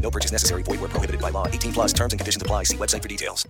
No purchase necessary. Void where prohibited by law. 18 plus terms and conditions apply. See website for details.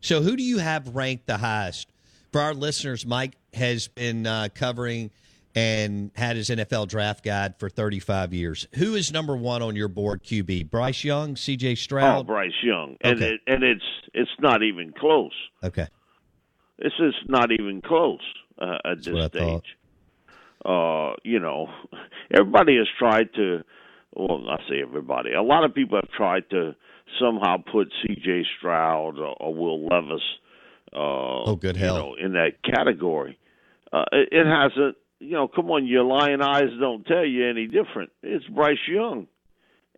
So, who do you have ranked the highest? For our listeners, Mike has been uh, covering and had his NFL draft guide for 35 years. Who is number one on your board, QB? Bryce Young, C.J. Stroud? Oh, Bryce Young, and Okay. it, and it's it's not even close. Okay. This is not even close uh, at this what I thought. stage. Uh, you know, everybody has tried to. Well, I say everybody. A lot of people have tried to somehow put C.J. Stroud or, or Will Levis. Uh, Oh, good you hell. know, in that category. Uh, it, it hasn't. You know, come on, your lying eyes don't tell you any different. It's Bryce Young,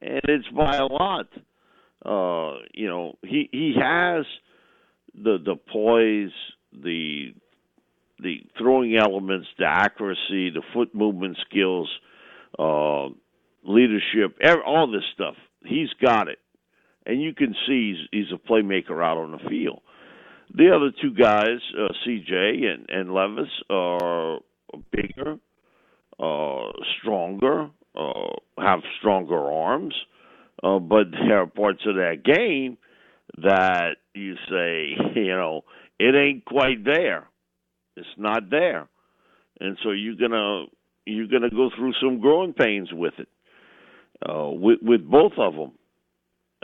and it's by a lot. Uh, you know, he he has the the poise, the the throwing elements, the accuracy, the foot movement skills, uh, leadership, all this stuff. He's got it, and you can see he's, he's a playmaker out on the field. The other two guys, uh, CJ and, and Levis, are bigger, uh, stronger, uh, have stronger arms, uh, but there are parts of that game that you say, you know, it ain't quite there. It's not there, and so you're gonna you're gonna go through some growing pains with it, uh, with with both of them.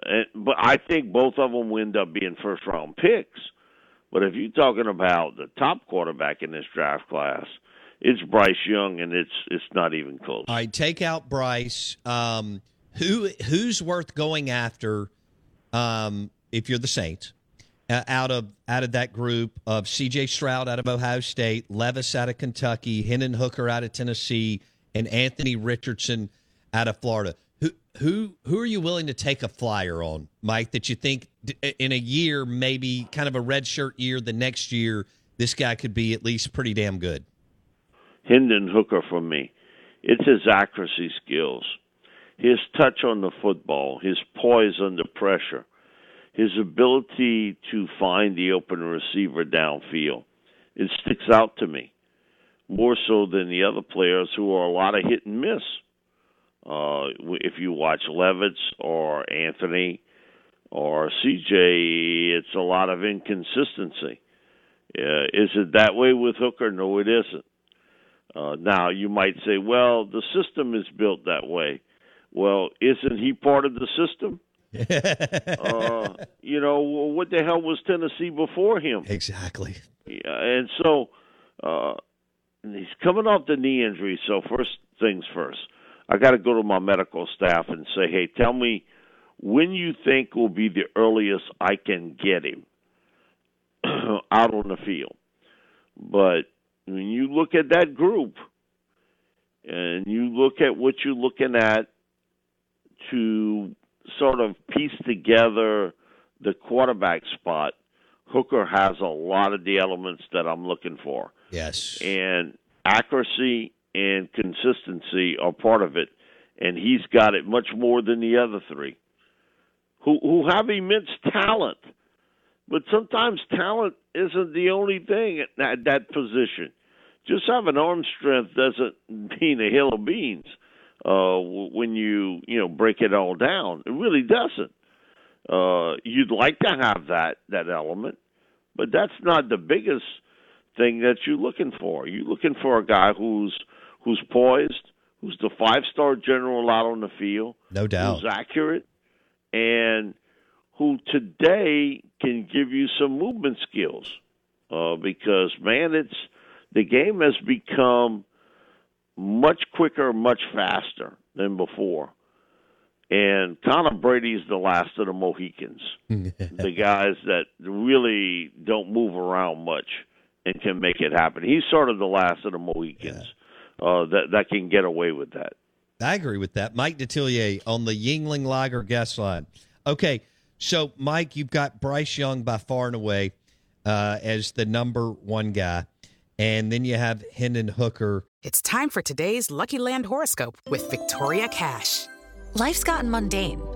And, but I think both of them will end up being first round picks. But if you're talking about the top quarterback in this draft class, it's Bryce Young, and it's it's not even close. Right, take out Bryce. Um, who who's worth going after? Um, if you're the Saints, uh, out of out of that group of C.J. Stroud out of Ohio State, Levis out of Kentucky, Hendon Hooker out of Tennessee, and Anthony Richardson out of Florida. Who who are you willing to take a flyer on, Mike? That you think in a year, maybe kind of a red shirt year, the next year, this guy could be at least pretty damn good. Hendon Hooker for me. It's his accuracy skills, his touch on the football, his poise under pressure, his ability to find the open receiver downfield. It sticks out to me more so than the other players who are a lot of hit and miss. Uh, if you watch Levis or Anthony or CJ, it's a lot of inconsistency. Uh, is it that way with Hooker? No, it isn't. Uh, now you might say, well, the system is built that way. Well, isn't he part of the system? uh, you know, what the hell was Tennessee before him? Exactly. Yeah, and so uh, he's coming off the knee injury. So first things first, I got to go to my medical staff and say, hey, tell me when you think will be the earliest I can get him out on the field. But when you look at that group and you look at what you're looking at to sort of piece together the quarterback spot, Hooker has a lot of the elements that I'm looking for. Yes. And accuracy and consistency are part of it, and he's got it much more than the other three. who who have immense talent. But sometimes talent isn't the only thing at that, that position. Just having arm strength doesn't mean a hill of beans uh, when you you know break it all down. It really doesn't. Uh, you'd like to have that that element, but that's not the biggest thing that you're looking for. You're looking for a guy who's who's poised, who's the five star general out on the field, no doubt, who's accurate, and who today can give you some movement skills. Uh, because man, it's the game has become much quicker, much faster than before. And Connor Brady's the last of the Mohicans, the guys that really don't move around much and can make it happen. He's sort of the last of the Mohicans yeah. Uh, that that can get away with that. I agree with that. Mike Detillier on the Yuengling Lager guest line. Okay, so Mike, you've got Bryce Young by far and away uh, as the number one guy, and then you have Hendon Hooker. It's time for today's Lucky Land horoscope with Victoria Cash. Life's gotten mundane,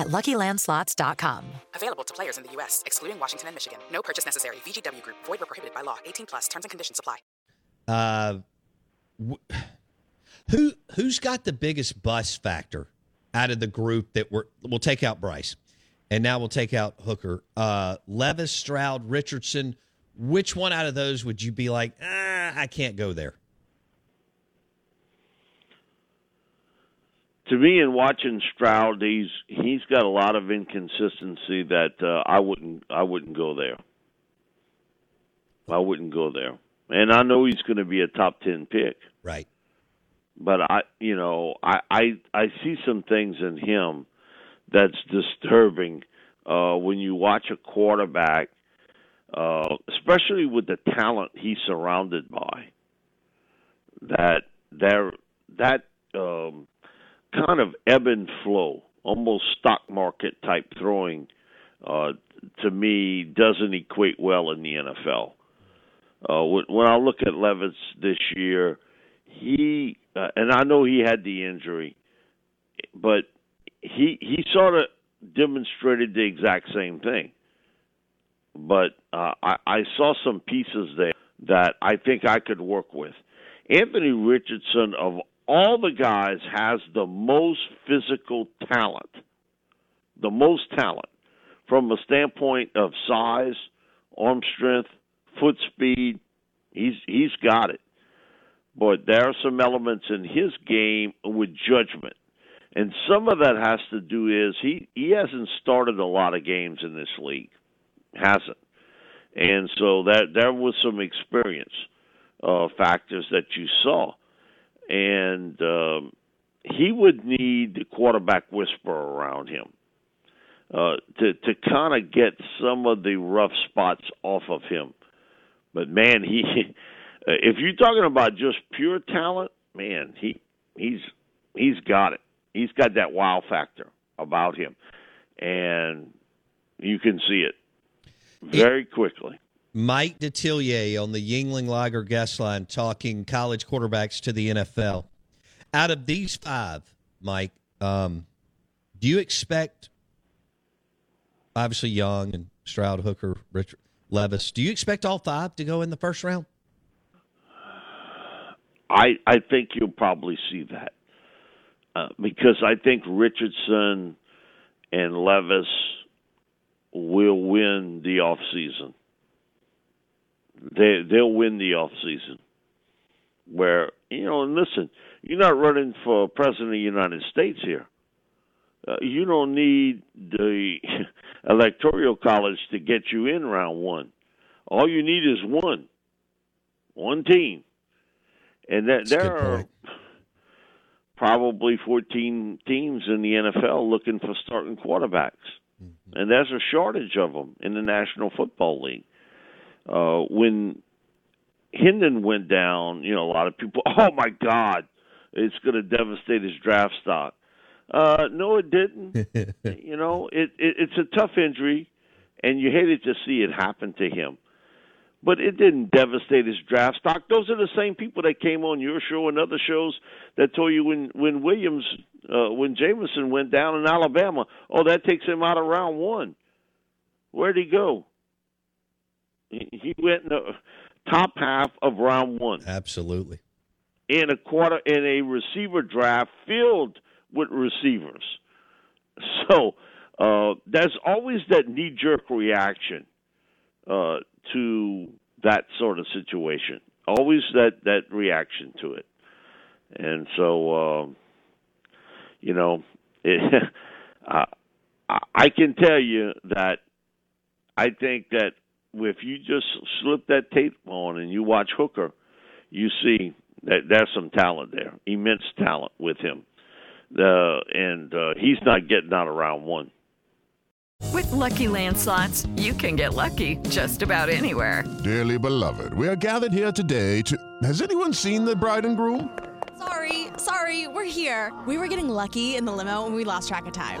at LuckyLandSlots.com. Available to players in the U.S., excluding Washington and Michigan. No purchase necessary. VGW Group. Void were prohibited by law. 18 plus. Terms and conditions apply. Uh, who who's got the biggest bus factor out of the group that we're, we'll take out Bryce? and now we'll take out Hooker. Uh, Levis, Stroud, Richardson. Which one out of those would you be like, ah, I can't go there? To me, in watching Stroud, he's he's got a lot of inconsistency that uh, I wouldn't I wouldn't go there. I wouldn't go there, and I know he's going to be a top ten pick. Right. But I, you know, I I I see some things in him that's disturbing uh, when you watch a quarterback, uh, especially with the talent he's surrounded by. That there that um, kind of ebb and flow, almost stock market type throwing, uh, to me doesn't equate well in the NFL. Uh, when, I look at Levis this year, he uh, and I know he had the injury, but he he sort of demonstrated the exact same thing. But uh, I, I saw some pieces there that I think I could work with. Anthony Richardson, of all the guys, has the most physical talent. The most talent from a standpoint of size, arm strength, foot speed. He's he's got it. But there are some elements in his game with judgment and some of that has to do is he he hasn't started a lot of games in this league, hasn't, and so that there was some experience uh, factors that you saw, and um, he would need the quarterback whisperer around him uh, to to kind of get some of the rough spots off of him. But man, he if you're talking about just pure talent, man, he he's he's got it he's got that wow factor about him, and you can see it very quickly. Mike Detillier on the Yuengling Lager guest line talking college quarterbacks to the NFL. Out of these five, Mike. Um, do you expect, obviously Young and Stroud, Hooker, Richard Levis, do you expect all five to go in the first round? I I think you'll probably see that uh, because I think Richardson and Levis will win the off season. They they'll win the off season. Where you know, and listen, you're not running for president of the United States here. Uh, you don't need the electoral college to get you in round one. All you need is one, one team, and that That's there are point. probably 14 teams in the NFL looking for starting quarterbacks, and there's a shortage of them in the National Football League. Uh, when Hendon went down, you know, a lot of people, oh my God, it's going to devastate his draft stock. Uh, no, it didn't. you know, it, it it's a tough injury, and you hated to see it happen to him. But it didn't devastate his draft stock. Those are the same people that came on your show and other shows that told you when when Williams, uh, when Jameson went down in Alabama, oh, that takes him out of round one. Where'd he go? He he went in the top half of round one Absolutely. in a quarter in a receiver draft filled with receivers. So uh, there's always that knee jerk reaction uh, to that sort of situation. Always that that reaction to it, and so uh, you know, it, I can tell you that I think that if you just slip that tape on and you watch Hooker, you see that there's some talent there, immense talent with him. Uh, and uh, he's not getting out of round one. With Lucky Land slots, you can get lucky just about anywhere. Dearly beloved, we are gathered here today to. Has anyone seen the bride and groom? Sorry, sorry, we're here. We were getting lucky in the limo and we lost track of time.